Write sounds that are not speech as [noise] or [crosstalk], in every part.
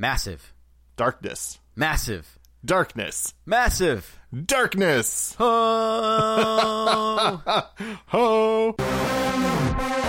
Massive. Darkness. Massive. Darkness. Massive. Darkness. Oh. Ho. [laughs]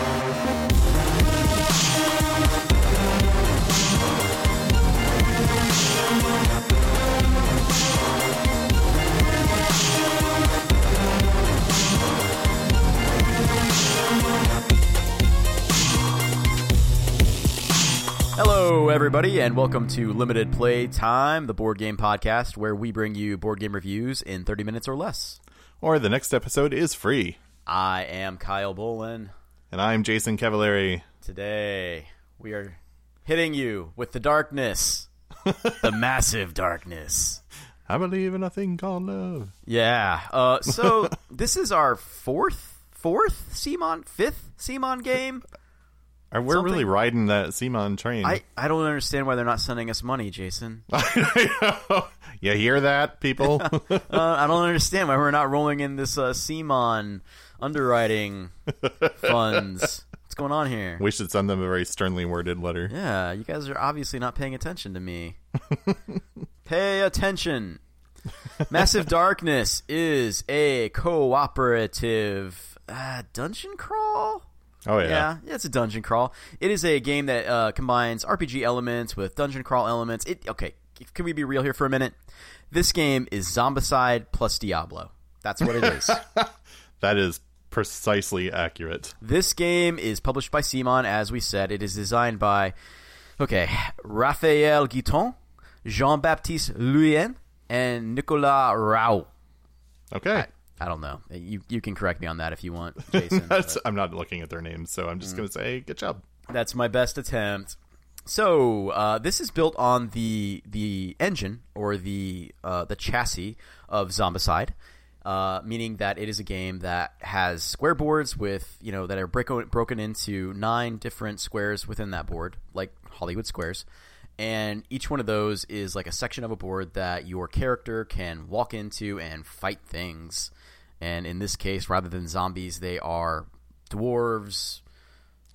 Hello, everybody, and welcome to Limited Play Time, the board game podcast where we bring you board game reviews in 30 minutes or less. Or the next episode is free. I am Kyle Bolin. And I'm Jason Cavallari. Today, we are hitting you with the darkness, the [laughs] massive darkness. I believe in a thing called love. Yeah. Uh, so [laughs] this is our fourth, fourth CMON, fifth CMON game. We're really riding that CMON train? I, I don't understand why they're not sending us money, Jason. [laughs] you hear that, people? [laughs] Uh, I don't understand why we're not rolling in this uh, underwriting [laughs] funds. What's going on here? we should send them a very sternly worded letter. Yeah, you guys are obviously not paying attention to me. Pay attention. Massive Darkness is a cooperative uh, dungeon crawl. Oh yeah. Yeah, yeah, it's a dungeon crawl. It is a game that uh, combines RPG elements with dungeon crawl elements. It okay. Can we be real here for a minute? This game is Zombicide plus Diablo. That's what it is. [laughs] That is precisely accurate. This game is published by CMON, as we said. It is designed by, okay, Raphael Guiton, Jean-Baptiste Lullien, and Nicolas Raoult. Okay. I don't know. You you can correct me on that if you want, [laughs] Jason. That's, I'm not looking at their names, so I'm Mm. just going to say good job. that's my best attempt. So uh, this is built on the the engine or the uh, the chassis of Zombicide, uh, meaning that it is a game that has square boards with you know that are break- broken into nine different squares within that board, like Hollywood squares, and each one of those is like a section of a board that your character can walk into and fight things. And in this case, rather than zombies, they are dwarves,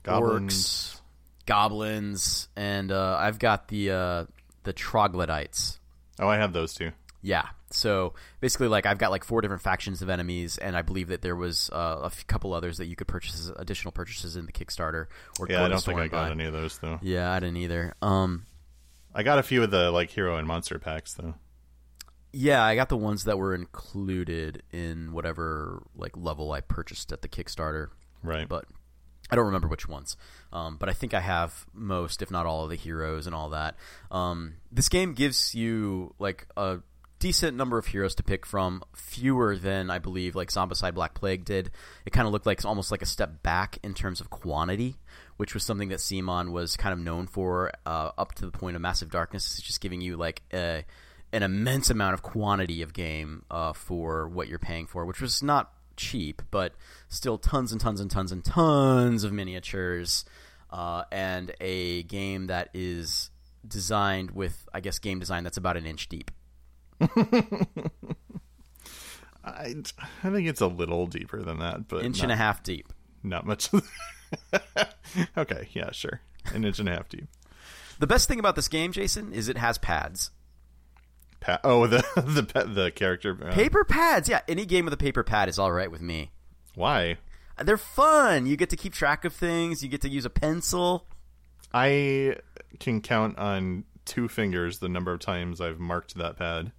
Goblins. orcs, goblins, and uh, I've got the uh, the troglodytes. Oh, I have those too. Yeah. So basically, like I've got like four different factions of enemies, and I believe that there was uh, a f- couple others that you could purchase as additional purchases in the Kickstarter. Or Yeah, I don't think I got buy. any of those though. Yeah, I didn't either. Um, I got a few of the like hero and monster packs though. Yeah, I got the ones that were included in whatever like level I purchased at the Kickstarter. Right. but I don't remember which ones. Um, but I think I have most, if not all, of the heroes and all that. Um, this game gives you like a decent number of heroes to pick from, fewer than I believe like Zombicide Black Plague did. It kind of looked like almost like a step back in terms of quantity, which was something that CMON was kind of known for uh, up to the point of Massive Darkness. It's just giving you like a, an immense amount of quantity of game uh, for what you're paying for, which was not cheap, but still tons and tons and tons and tons of miniatures, uh, and a game that is designed with, I guess, game design that's about an inch deep. [laughs] I, I think it's a little deeper than that, but Inch not, and a half deep. not much. [laughs] okay, yeah, sure. An inch and a half deep. The best thing about this game, Jason, is it has pads. Pa- oh, the [laughs] the the character. uh, Paper pads, yeah. Any game with a paper pad is all right with me. Why? They're fun. You get to keep track of things. You get to use a pencil. I can count on two fingers the number of times I've marked that pad.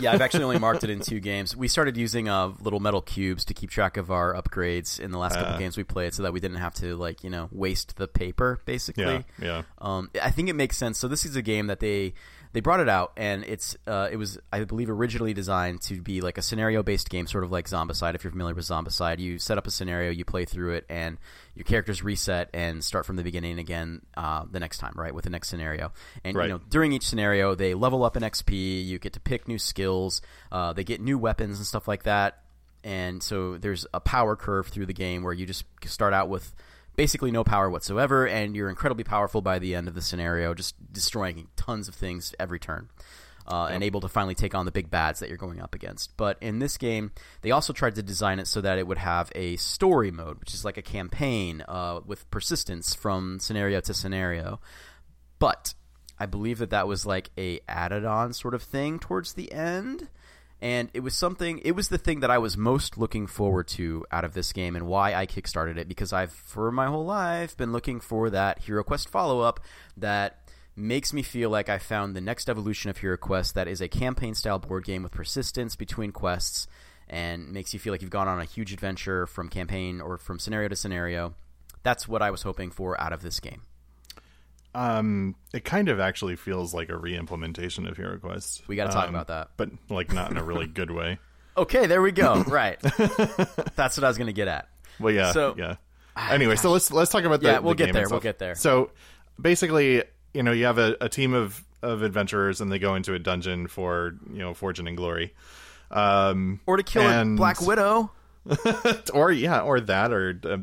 Yeah, I've actually only marked it in two games. We started using uh, little metal cubes to keep track of our upgrades in the last couple Uh. games we played, so that we didn't have to like you know waste the paper. Basically, Yeah, yeah. Um, I think it makes sense. So this is a game that they they brought it out, and it's uh, it was I believe originally designed to be like a scenario based game, sort of like Zombicide. If you're familiar with Zombicide, you set up a scenario, you play through it, and your characters reset and start from the beginning again uh, the next time, right, with the next scenario. And Right. you know during each scenario, they level up in XP. You get to pick new skills. Uh, they get new weapons and stuff like that. And so there's a power curve through the game where you just start out with basically no power whatsoever, and you're incredibly powerful by the end of the scenario, just destroying tons of things every turn. Uh, and able to finally take on the big bads that you're going up against. But in this game, they also tried to design it so that it would have a story mode, which is like a campaign uh, with persistence from scenario to scenario. But I believe that that was like a added on sort of thing towards the end. And it was something, it was the thing that I was most looking forward to out of this game and why I kickstarted it because I've, for my whole life, been looking for that Hero Quest follow up that makes me feel like I found the next evolution of Hero Quest that is a campaign style board game with persistence between quests and makes you feel like you've gone on a huge adventure from campaign or from scenario to scenario. That's what I was hoping for out of this game. Um, it kind of actually feels like a re-implementation of Hero Quest. We got to talk Um, about that. but like not in a really good way. [laughs] Okay, there we go. [laughs] Right. That's what I was going to get at. Well, yeah, So- yeah. Anyway, so let's let's talk about the Yeah, we'll the get there, itself. we'll get there. So basically, you know, you have a, a team of of adventurers, and they go into a dungeon for you know fortune and glory. Um, Or to kill and- a Black Widow. [laughs] or yeah, or that, or uh,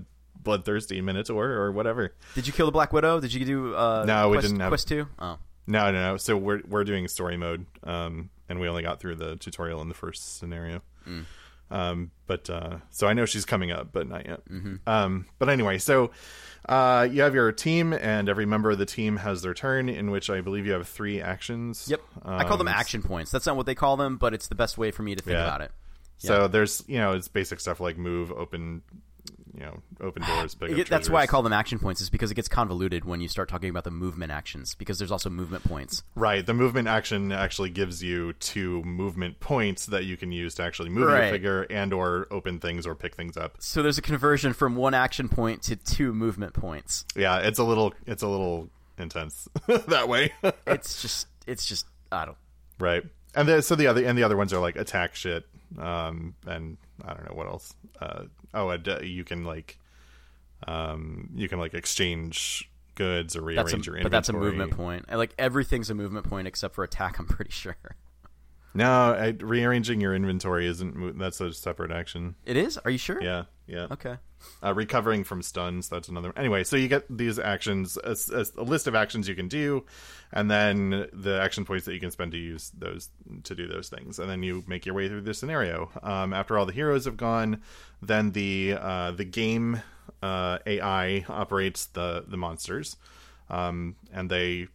bloodthirsty minotaur, or whatever. Did you kill the Black Widow? Did you do uh No, we didn't have- Quest 2? Oh. No, no, no. So we're we're doing story mode, um, and we only got through the tutorial in the first scenario. Mm. Um, but uh, so I know she's coming up, but not yet. Mm-hmm. Um, but anyway, so uh, you have your team, and every member of the team has their turn, in which I believe you have three actions. Yep. I call them Um, action points. That's not what they call them, but it's the best way for me to think Yeah. about it. So there's you know it's basic stuff like move, open, you know, open doors. Pick It- that's why I call them action points, is because it gets convoluted when you start talking about the movement actions, because there's also movement points. Right, the movement action actually gives you two movement points that you can use to actually move your figure and or open things or pick things up. So there's a conversion from one action point to two movement points. Yeah, it's a little it's a little intense [laughs] that way. It's just, it's just, I don't. right. And then so the other and the other ones are like attack shit um and I don't know what else. Uh oh, and, uh, you can like um you can like exchange goods or rearrange a, your inventory. but that's a movement point. Like everything's a movement point except for attack. I'm pretty sure No, I, rearranging your inventory isn't mo- that's a separate action. it is. Are you sure? Yeah, yeah. Okay. Uh, recovering from stuns, that's another. Anyway, so you get these actions, a, a- a list of actions you can do, and then the action points that you can spend to use those to do those things, and then you make your way through the scenario. Um, after all the heroes have gone, then the uh, the game uh, AI operates the the monsters, um, and they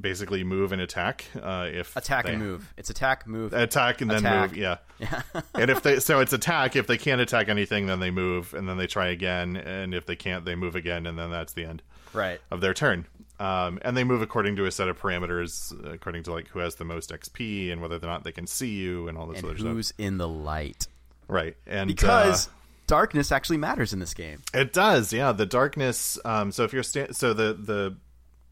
basically move and attack. Uh, if Attack they- and move. It's attack, move. attack and then Attack. move yeah [laughs] Yeah. and if they so it's attack if they can't attack anything then they move and then they try again and if they can't they move again and then that's the end right. of their turn um, and they move according to a set of parameters according to like who has the most xp and whether or not they can see you and all this And other who's stuff in the light? right and Because uh, darkness actually matters in this game. it does yeah the darkness um, so if you're sta- so the the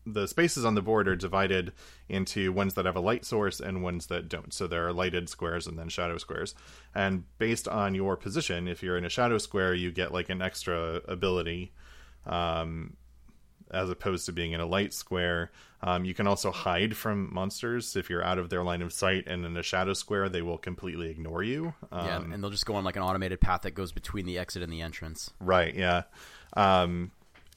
the spaces on the board are divided into ones that have a light source and ones that don't. So there are lighted squares and then shadow squares. And based on your position, if you're in a shadow square, you get like an extra ability, um, as opposed to being in a light square. Um, you can also hide from monsters if you're out of their line of sight. And in a shadow square, they will completely ignore you. Um, Yeah, and they'll just go on like an automated path that goes between the exit and the entrance. Right. Yeah. Um,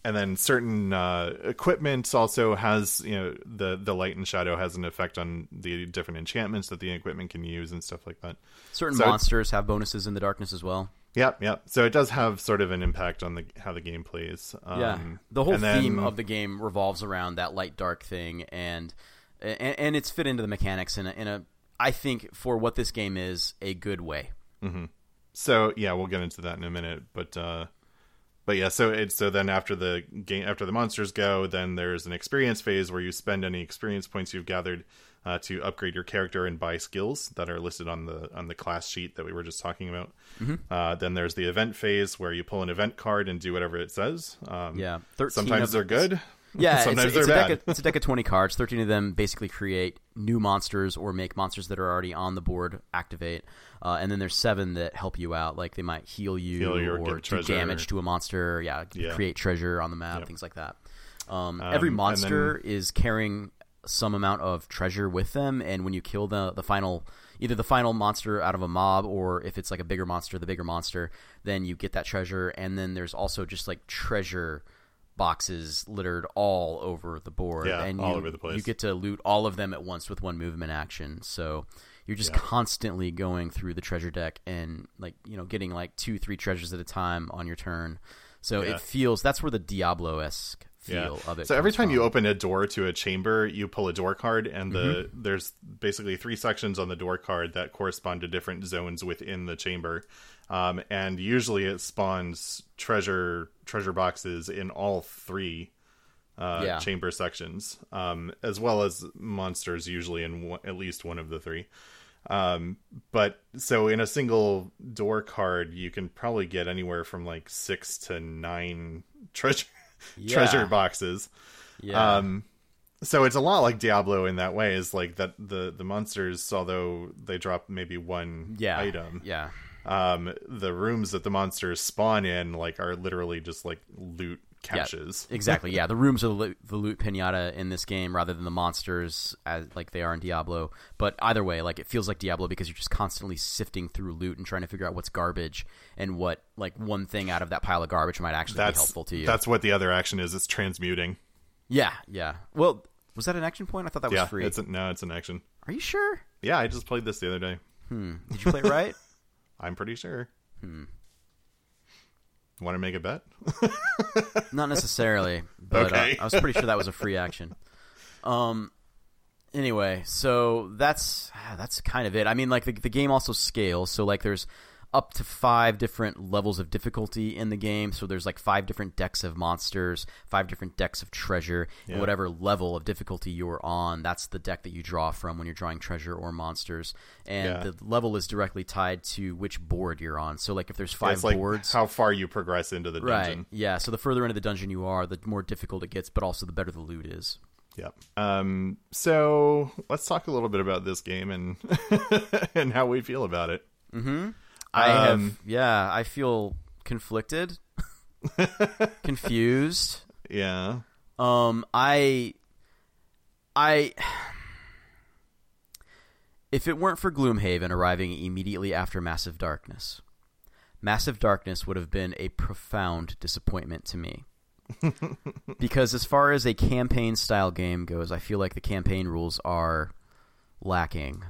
and then certain uh, equipment also has you know the the light and shadow has an effect on the different enchantments that the equipment can use and stuff like that. Certain So- monsters have bonuses in the darkness as well. Yep. Yep. So it does have sort of an impact on the how the game plays. Um, yeah, the whole and then- theme of the game revolves around that light dark thing, and and, and it's fit into the mechanics in a, in a I think for what this game is a good way. So yeah, we'll get into that in a minute, but uh but yeah, so it's so then after the game after the monsters go, then there's an experience phase where you spend any experience points you've gathered uh, to upgrade your character and buy skills that are listed on the on the class sheet that we were just talking about. Mm-hmm. Uh, then there's the event phase where you pull an event card and do whatever it says. Um, Yeah, sometimes they're good. [laughs] Yeah, sometimes it's, it's, they're a bad. deck of, it's a deck of 20 cards. 13 of them basically create new monsters or make monsters that are already on the board activate. Uh, and then there's seven that help you out. Like they might heal you, Heal you or or do damage to a monster. Yeah, Yeah. create treasure on the map, Yep. things like that. Um, every and monster is carrying some amount of treasure with them, and when you kill the the final, either the final monster out of a mob, or if it's like a bigger monster, the bigger monster, then you get that treasure. And then there's also just like treasure boxes littered all over the board. Yeah, and all you, over the place. You get to loot all of them at once with one movement action. So you're just constantly going through the treasure deck and like you know getting like two three treasures at a time on your turn. So Yeah. it feels that's where the Diablo esque feel of it. So every comes time you open a door to a chamber, you pull a door card, and the Mm-hmm. there's basically three sections on the door card that correspond to different zones within the chamber. Um, and usually it spawns treasure treasure boxes in all three uh, Yeah. chamber sections, um, as well as monsters usually in one, at least one of the three. Um, but so in a single door card, you can probably get anywhere from like six to nine [laughs] treasure [laughs] Yeah. treasure boxes. yeah. Um, so it's a lot like Diablo in that way. Is like that the the monsters, although they drop maybe one yeah, item, yeah, um, the rooms that the monsters spawn in like are literally just like loot caches. [laughs] exactly. Yeah, the rooms are the loot, the loot pinata in this game rather than the monsters as like they are in Diablo. But either way, like it feels like Diablo because you're just constantly sifting through loot and trying to figure out what's garbage and what like one thing out of that pile of garbage might actually That's be helpful to you. That's what the other action is. It's transmuting. yeah, yeah. Well, was that an action point? I thought that was yeah, free. it's a, no, it's an action. Are you sure? Yeah, I just played this the other day. Did you play it right? [laughs] I'm pretty sure. Hmm. Want to make a bet? [laughs] Not necessarily, but Okay. uh, I was pretty sure that was a free action. Um. Anyway, so that's ah, that's kind of it. I mean, like the the game also scales. So like there's up to five different levels of difficulty in the game. So there's like five different decks of monsters, five different decks of treasure, and whatever level of difficulty you're on, that's the deck that you draw from when you're drawing treasure or monsters. And Yeah. the level is directly tied to which board you're on. So like if there's five it's like boards, how far you progress into the dungeon. Right. Yeah. So the further into the dungeon you are, the more difficult it gets, but also the better the loot is. Yep. Um, so let's talk a little bit about this game and [laughs] and how we feel about it. I have. Um, Yeah. I feel conflicted, [laughs] confused. Yeah. Um. I. I. If it weren't for Gloomhaven arriving immediately after Massive Darkness, Massive Darkness would have been a profound disappointment to me. [laughs] because as far as a campaign style game goes, I feel like the campaign rules are lacking.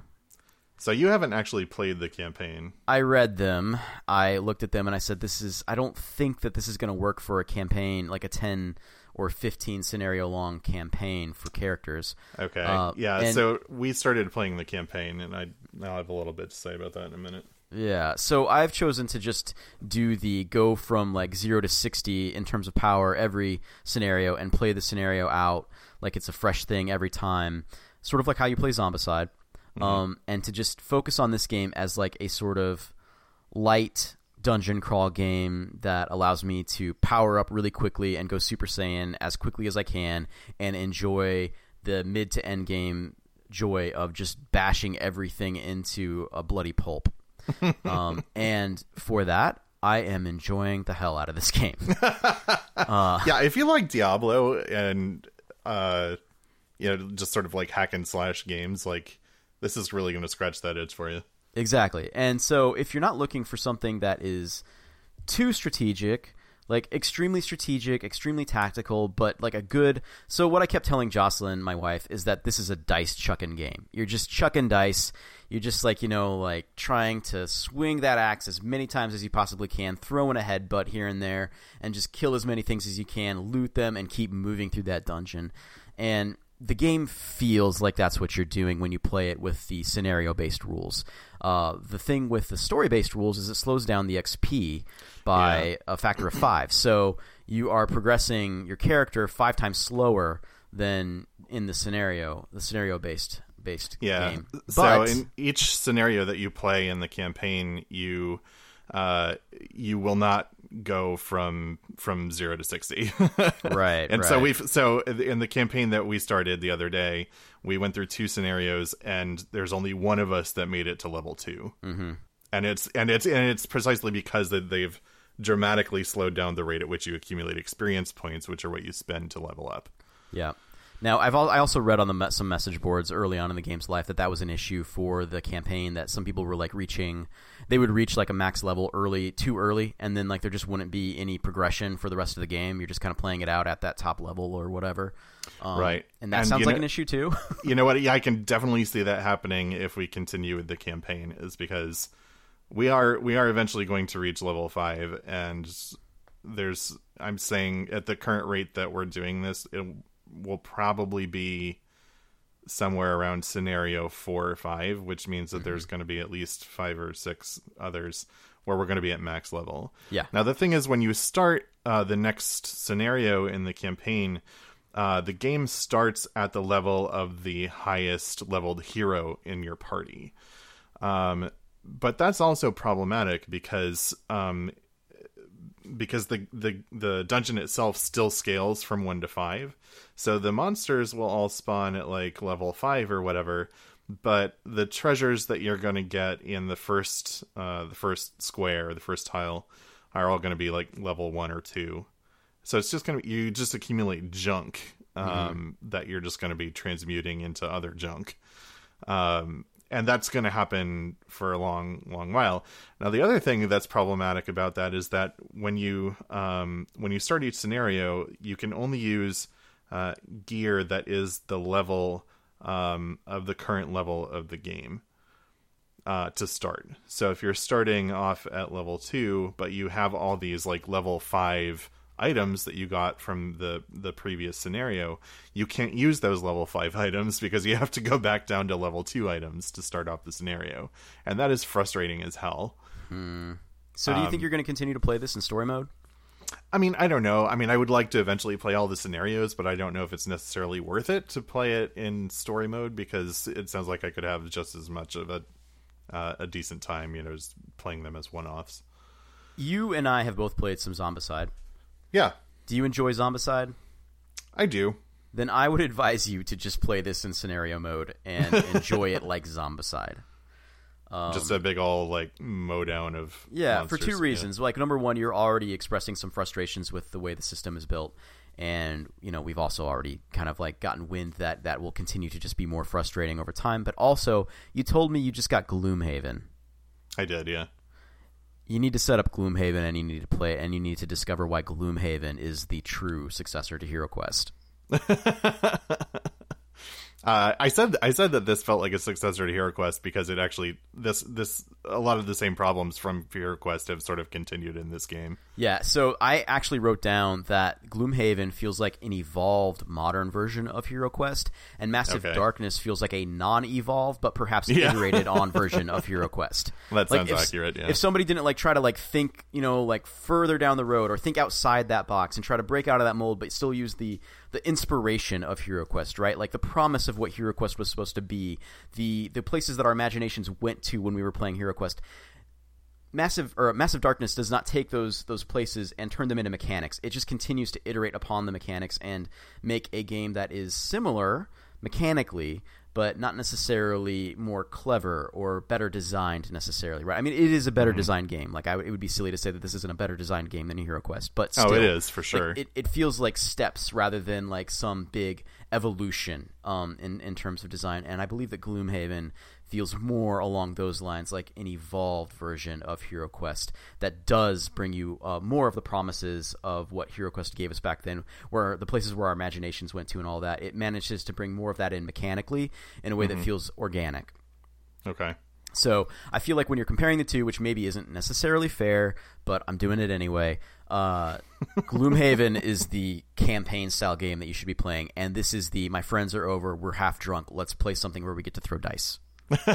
So you haven't actually played the campaign. I read them. I looked at them and I said, "This is. I don't think that this is going to work for a campaign like a ten or fifteen scenario long campaign for characters." Okay. Uh, yeah. and- So we started playing the campaign, and I I'll have a little bit to say about that in a minute. Yeah, so I've chosen to just do the go from like zero to sixty in terms of power every scenario and play the scenario out like it's a fresh thing every time, sort of like how you play Zombicide, um, and to just focus on this game as like a sort of light dungeon crawl game that allows me to power up really quickly and go Super Saiyan as quickly as I can and enjoy the mid to end game joy of just bashing everything into a bloody pulp. [laughs] um, and for that, I am enjoying the hell out of this game. [laughs] yeah, if you like Diablo and uh, you know, just sort of like hack and slash games, like this is really going to scratch that itch for you. Exactly. And so if you're not looking for something that is too strategic, like extremely strategic, extremely tactical, but like a good. So what I kept telling Jocelyn, my wife, is that this is a dice chucking game. You're just chucking dice. You're just like you know, like trying to swing that axe as many times as you possibly can, throwing a headbutt here and there, and just kill as many things as you can, loot them, and keep moving through that dungeon. And the game feels like that's what you're doing when you play it with the scenario based rules. Uh, the thing with the story based rules is it slows down the XP by Yeah. a factor of five. So you are progressing your character five times slower than in the scenario, the scenario based based Yeah. game. So in each scenario that you play in the campaign, you uh, you will not go from from zero to sixty. [laughs] right, and so we've so in the campaign that we started the other day, we went through two scenarios, and there's only one of us that made it to level 2 mm-hmm. and it's and it's and it's precisely because that they've dramatically slowed down the rate at which you accumulate experience points, which are what you spend to level up. Yeah. Now, I've al- I also read on the me- some message boards early on in the game's life that that was an issue for the campaign. That some people were like reaching, they would reach like a max level early, too early, and then like there just wouldn't be any progression for the rest of the game. You're just kind of playing it out at that top level or whatever. Um, Right. and that And sounds like know- an issue too. [laughs] you know what? Yeah, I can definitely see that happening if we continue with the campaign, is because we are we are eventually going to reach level five, and there's I'm saying at the current rate that we're doing this, it will probably be somewhere around scenario four or five, which means that there's going to be at least five or six others where we're going to be at max level. Yeah. Now the thing is, when you start uh, the next scenario in the campaign, uh, the game starts at the level of the highest leveled hero in your party. Um, but that's also problematic because um, because the, the the dungeon itself still scales from one to five. So the monsters will all spawn at like level five or whatever, but the treasures that you're going to get in the first uh, the first square, the first tile, are all going to be like level one or two. So it's just going to you just accumulate junk um, mm-hmm. that you're just going to be transmuting into other junk. Um, and that's going to happen for a long long while. Now the other thing that's problematic about that is that when you um, when you start each scenario you can only use uh, gear that is the level um, of the current level of the game uh, to start. So if you're starting off at level 2 but you have all these like level 5 items that you got from the the previous scenario you can't use those level 5 [laughs] items because you have to go back down to level 2 items to start off the scenario and that is frustrating as hell hmm. so do you um, think you're going to continue to play this in story mode I mean, I don't know. I mean, I would like to eventually play all the scenarios, but I don't know if it's necessarily worth it to play it in story mode because it sounds like I could have just as much of a uh, a decent time, you know, just playing them as one offs. You and I have both played some Zombicide. Yeah. Do you enjoy Zombicide? I do. Then I would advise you to just play this in scenario mode and [laughs] enjoy it like Zombicide. Um, just a big all like mowdown of yeah monsters. for two reasons. Yeah. Like number one, you're already expressing some frustrations with the way the system is built, and you know we've also already kind of like gotten wind that that will continue to just be more frustrating over time. But also, you told me you just got Gloomhaven. I did, yeah you need to set up Gloomhaven and you need to play and you need to discover why Gloomhaven is the true successor to Hero Quest. [laughs] Uh, I said I said that this felt like a successor to Hero Quest because it actually this this a lot of the same problems from Hero Quest have sort of continued in this game. Yeah, so I actually wrote down that Gloomhaven feels like an evolved modern version of Hero Quest, and Massive okay. Darkness feels like a non-evolved but perhaps yeah. iterated [laughs] on version of Hero Quest. That like sounds if, accurate. Yeah. If somebody didn't like try to like think, you know, like further down the road or think outside that box and try to break out of that mold, but still use the the inspiration of Hero Quest, right? Like the promise of what Hero Quest was supposed to be, the the places that our imaginations went to when we were playing Hero Quest. Massive or Massive Darkness does not take those those places and turn them into mechanics. It just continues to iterate upon the mechanics and make a game that is similar mechanically but not necessarily more clever or better designed necessarily, right? I mean, it is a better mm-hmm. designed game. Like, it would be silly to say that this isn't a better designed game than Hero Quest, but still, oh, it is for sure. Like, it, it feels like steps rather than like some big evolution um, in in terms of design. And I believe that Gloomhaven feels more along those lines, like an evolved version of Hero Quest that does bring you uh, more of the promises of what Hero Quest gave us back then, where the places where our imaginations went to and all that. It manages to bring more of that in mechanically in a way mm-hmm. that feels organic. Okay. So I feel like when you're comparing the two, which maybe isn't necessarily fair, but I'm doing it anyway. Uh, [laughs] Gloomhaven is the campaign style game that you should be playing, and this is the my friends are over, we're half drunk, let's play something where we get to throw dice. [laughs]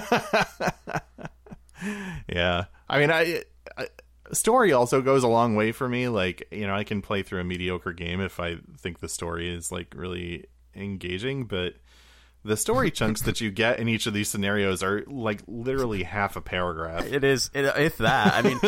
yeah, I mean, I, I, story also goes a long way for me. Like, you know, I can play through a mediocre game if I think the story is like really engaging, but the story [laughs] chunks that you get in each of these scenarios are like literally half a paragraph. It is, if that. I mean,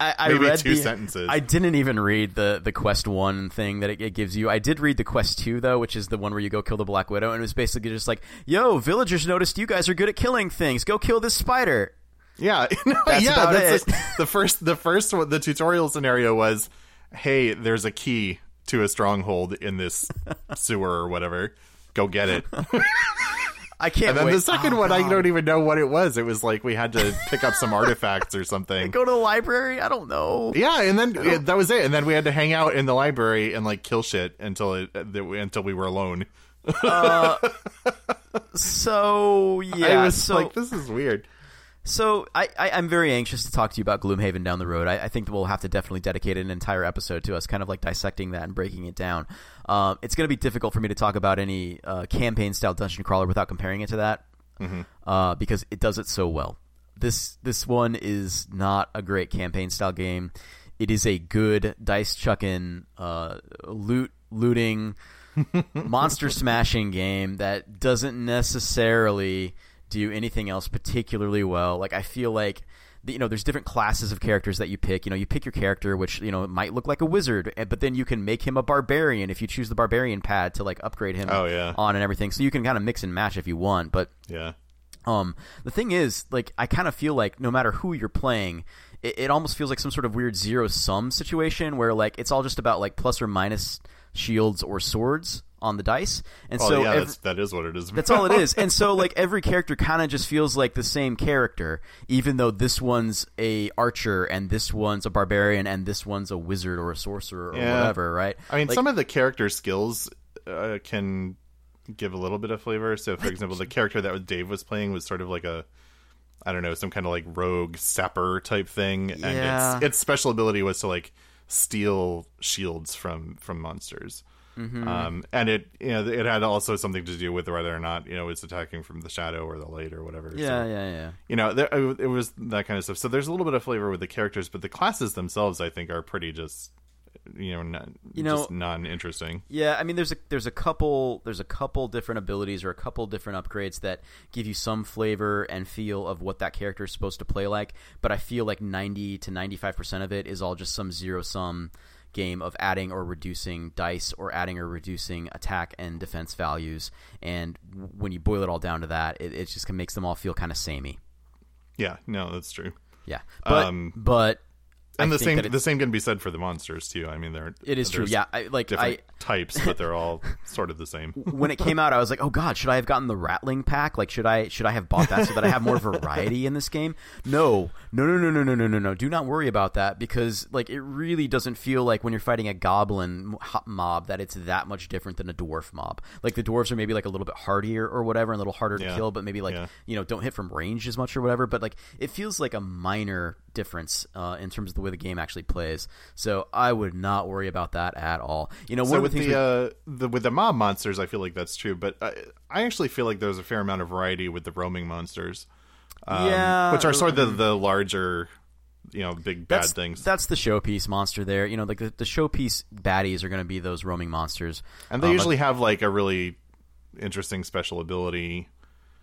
I, I [laughs] Maybe read two the, sentences. I didn't even read the the quest one thing that it, it, gives you. I did read the quest two though, which is the one where you go kill the Black Widow, and it was basically just like, "Yo, villagers noticed you guys are good at killing things. Go kill this spider." Yeah, [laughs] that's yeah. About that's it. The first. The first. The tutorial scenario was, "Hey, there's a key to a stronghold in this sewer or whatever. Go get it." [laughs] I can't. And then wait. the second oh, one, God. I don't even know what it was. It was like we had to pick up some artifacts or something. [laughs] Go to the library. I don't know. Yeah, and then yeah, that was it. And then we had to hang out in the library and like kill shit until it until we were alone. uh, [laughs] so yeah, I was so, like, this is weird. So I, I, am very anxious to talk to you about Gloomhaven down the road. I, I, think we'll have to definitely dedicate an entire episode to us kind of like dissecting that and breaking it down. Um, it's going to be difficult for me to talk about any uh, campaign style dungeon crawler without comparing it to that mm-hmm. uh, because it does it so well. This this one is not a great campaign style game. It is a good dice chucking, uh, loot looting, [laughs] monster smashing game that doesn't necessarily do anything else particularly well. Like I feel like you know there's different classes of characters that you pick you know you pick your character which you know might look like a wizard eh, but then you can make him a barbarian if you choose the barbarian pad to like upgrade him oh, yeah. on and everything so you can kind of mix and match if you want but yeah um the thing is like i kind of feel like no matter who you're playing it, it almost feels like some sort of weird zero sum situation where like it's all just about like plus or minus shields or swords on the dice, and oh, so yeah, every, that's, that is what it is. that's all it is. And so [laughs] like every character kind of just feels like the same character, even though this one's a archer and this one's a barbarian and this one's a wizard or a sorcerer or Yeah. whatever, right? I mean, Like- some of the character skills uh, can give a little bit of flavor. So, for example, the character that Dave was playing was sort of like a, I don't know, some kind of like rogue sapper type thing, Yeah. and its its special ability was to like steal shields from from monsters. Mm-hmm. Um, and it you know it had also something to do with whether or not you know it's attacking from the shadow or the light or whatever. yeah, So, yeah, yeah. you know there, it was that kind of stuff. So there's a little bit of flavor with the characters, but the classes themselves, I think, are pretty just you know not, You know- non-interesting. Yeah, I mean, there's a there's a couple there's a couple different abilities or a couple different upgrades that give you some flavor and feel of what that character is supposed to play like. But I feel like 90 to 95 percent of it is all just some zero sum game of adding or reducing dice or adding or reducing attack and defense values. And when you boil it all down to that, it, it just makes them all feel kind of samey. Yeah, no, that's true. Yeah, but Um, but And I the same the same can be said for the monsters too. I mean, they're it is true. Yeah, I, like different I types, but they're all sort of the same. [laughs] when it came out, I was like, "Oh God, should I have gotten the Ratling pack? Like, should I should I have bought that so that I have more variety in this game?" No, no, no, no, no, no, no, no, no. Do not worry about that because like it really doesn't feel like when you're fighting a goblin mob that it's that much different than a dwarf mob. Like the dwarves are maybe like a little bit hardier or whatever, and a little harder to Yeah. kill, but maybe like Yeah. you know don't hit from range as much or whatever. But like it feels like a minor difference uh, in terms of the way the game actually plays. So I would not worry about that at all. You know, So with the we- uh, the with the mob monsters, I feel like that's true, but I, I actually feel like there's a fair amount of variety with the roaming monsters, um, Yeah, which are sort of the, the larger, you know, big bad that's, things. That's the showpiece monster there. You know, like the, the showpiece baddies are going to be those roaming monsters. and they Um, usually have like a really interesting special ability.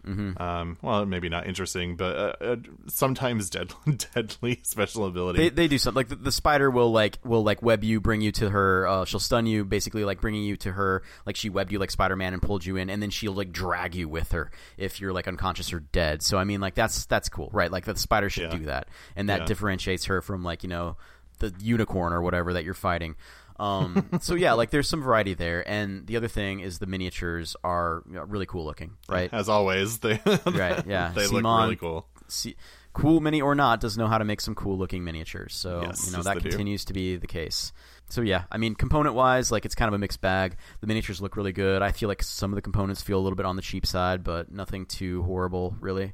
Mm-hmm. Um, well, maybe not interesting, but uh, uh, sometimes [laughs] deadly, deadly special ability. They, they do something like the, the spider will like will like web you, bring you to her. Uh, she'll stun you, basically like bringing you to her. Like she webbed you like Spider Man and pulled you in, and then she'll like drag you with her if you're like unconscious or dead. So I mean, like that's that's cool, right? Like the spider should Yeah. do that, and that Yeah. differentiates her from like you know the unicorn or whatever that you're fighting. Um, so yeah, like there's some variety there, and the other thing is the miniatures are you know, really cool looking, right? As always, they [laughs] Right, yeah. they look really cool. see, cool mini or not does know how to make some cool looking miniatures. So Yes, you know yes, that they do. continues to be the case. So yeah, I mean component wise, like it's kind of a mixed bag. The miniatures look really good. I feel like some of the components feel a little bit on the cheap side, but nothing too horrible, really.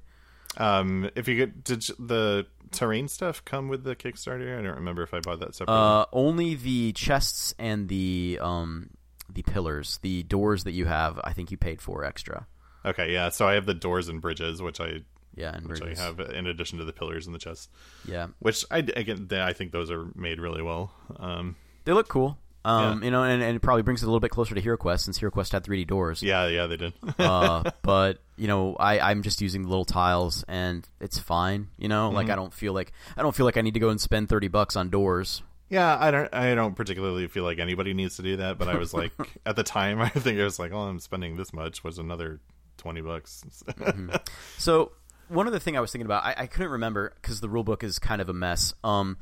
Um, if you get did the terrain stuff come with the Kickstarter? I don't remember if I bought that separately. Uh, only the chests and the um the pillars, the doors that you have, I think you paid for extra. okay, yeah. So I have the doors and bridges, which I Yeah, and which bridges. I have in addition to the pillars and the chests. Yeah, Which I again, I think those are made really well. Um, they look cool. Um, Yeah. you know, and, and it probably brings it a little bit closer to HeroQuest since HeroQuest had 3D doors. yeah, yeah, they did. [laughs] uh, but you know, I I'm just using the little tiles, and it's fine. You know, Mm-hmm. like I don't feel like I don't feel like I need to go and spend thirty bucks on doors. yeah, I don't, I don't particularly feel like anybody needs to do that, but I was like, [laughs] at the time, [laughs] I think I was like, oh, I'm spending this much was another twenty bucks. So one other thing I was thinking about, I, I couldn't remember because the rule book is kind of a mess. Um,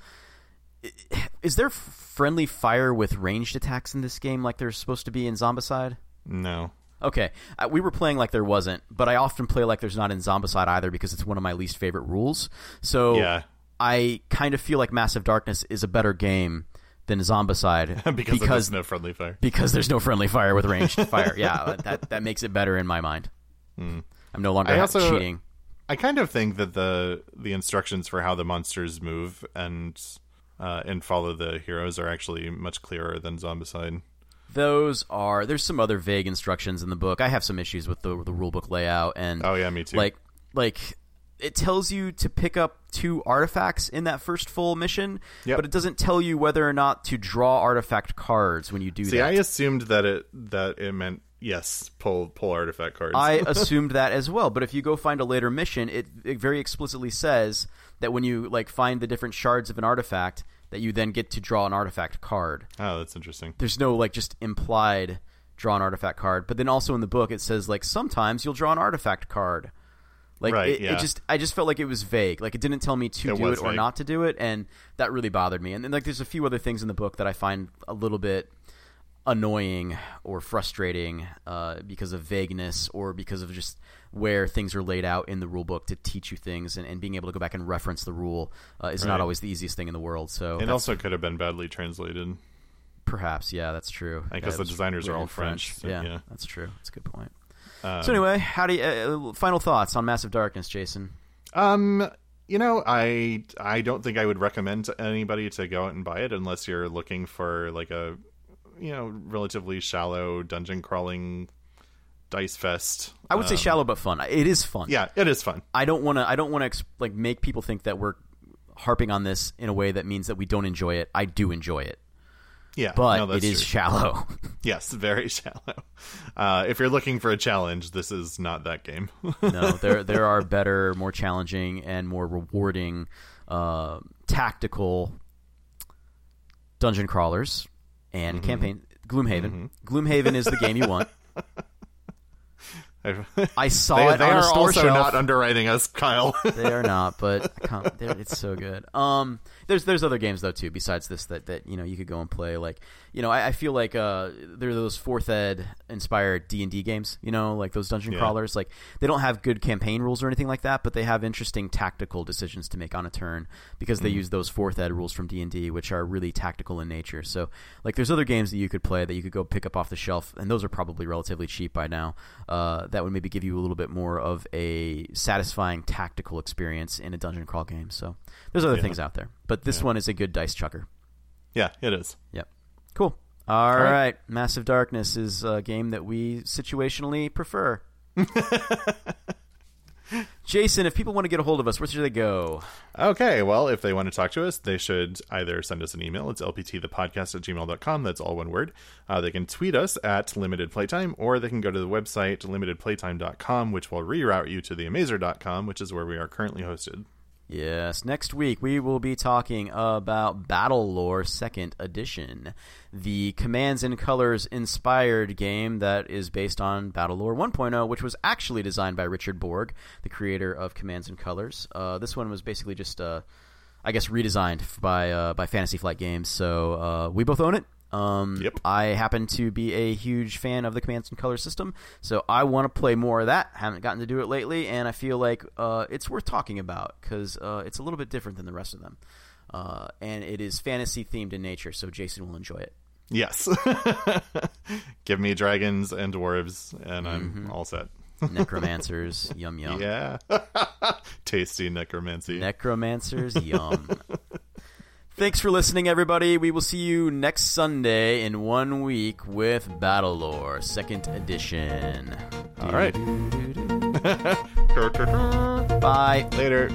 [sighs] is there friendly fire with ranged attacks in this game, like there's supposed to be in Zombicide? no, Okay, uh, we were playing like there wasn't, but I often play like there's not in Zombicide either because it's one of my least favorite rules. So Yeah. I kind of feel like Massive Darkness is a better game than Zombicide because, [laughs] because there's no friendly fire. because there's no friendly fire with ranged [laughs] fire. Yeah, that that makes it better in my mind. I'm no longer. I also- cheating. I kind of think that the the instructions for how the monsters move and uh, and follow the heroes are actually much clearer than Zombicide. Those are there's some other vague instructions in the book. I have some issues with the the rulebook layout and Oh yeah, me too. like like it tells you to pick up two artifacts in that first full mission, Yep. but it doesn't tell you whether or not to draw artifact cards when you do See, that. I assumed that it that it meant yes, pull pull artifact cards. I [laughs] assumed that as well, but if you go find a later mission, it, it very explicitly says that when you like find the different shards of an artifact, that you then get to draw an artifact card. oh, that's interesting. There's no like just implied draw an artifact card, but then also in the book it says like sometimes you'll draw an artifact card. Like Right, it, yeah. it just I just felt like it was vague. Like it didn't tell me to It do it or vague. not to do it, and that really bothered me. And then like there's a few other things in the book that I find a little bit annoying or frustrating uh, because of vagueness or because of just where things are laid out in the rule book to teach you things and, and being able to go back and reference the rule uh, is not always the easiest thing in the world. So It also could have been badly translated. perhaps, yeah, that's true. I Yeah, the designers are all in French, so, yeah, yeah. that's true. That's a good point. Um, So anyway, how do you, uh, final thoughts on Massive Darkness, Jason? Um, you know, I I don't think I would recommend to anybody to go out and buy it unless you're looking for like a you know relatively shallow dungeon crawling dice fest. I would say Um, shallow but fun. It is fun. Yeah, it is fun. I don't want to. I don't want to ex- like make people think that we're harping on this in a way that means that we don't enjoy it. I do enjoy it, Yeah, but no, it is true. shallow. [laughs] yes, very shallow. Uh, if you're looking for a challenge, this is not that game. [laughs] no, there there are better, more challenging, and more rewarding uh, tactical dungeon crawlers and Mm-hmm. campaign. Gloomhaven. Gloomhaven is the game you want. [laughs] I saw they it they on are a store also shelf. not underwriting us, Kyle. they are not, but [laughs] I can't, they're- it's so good. Um, there's there's other games though too besides this that, that you know you could go and play. Like you know I, I feel like uh there are those fourth ed inspired D and D games. You know like those dungeon Yeah. crawlers. Like they don't have good campaign rules or anything like that, but they have interesting tactical decisions to make on a turn because they use those fourth ed rules from D and D, which are really tactical in nature. So like there's other games that you could play that you could go pick up off the shelf, and those are probably relatively cheap by now. Uh, that would maybe give you a little bit more of a satisfying tactical experience in a dungeon crawl game. So there's other Yeah. things out there, but this Yeah. one is a good dice chucker. yeah, it is. Yep. Cool. All right. right. Massive Darkness is a game that we situationally prefer. [laughs] Jason, if people want to get a hold of us, where should they go? Okay, well, if they want to talk to us, they should either send us an email. It's lptthepodcast at gmail.com. That's all one word. Uh, they can tweet us at limited playtime, or they can go to the website limitedplaytime.com, which will reroute you to theamazer.com, which is where we are currently hosted. Yes, next week we will be talking about Battle Lore Second Edition, the Commands and Colors inspired game that is based on Battle Lore 1.0, which was actually designed by Richard Borg, the creator of Commands and Colors. Uh, this one was basically just, uh, I guess, redesigned by uh, by Fantasy Flight Games. So uh, we both own it. Um, Yep. I happen to be a huge fan of the Commands and color system, so I want to play more of that. Haven't gotten to do it lately, and I feel like uh, it's worth talking about because uh, it's a little bit different than the rest of them, uh, and it is fantasy themed in nature. So Jason will enjoy it. Yes. [laughs] Give me dragons and dwarves, and I'm all set. [laughs] Necromancers, yum yum. Yeah. [laughs] Tasty necromancy. Necromancers, yum. Thanks for listening, everybody. We will see you next Sunday in one week with Battle Lore Second Edition. All right. [laughs] Bye. Later.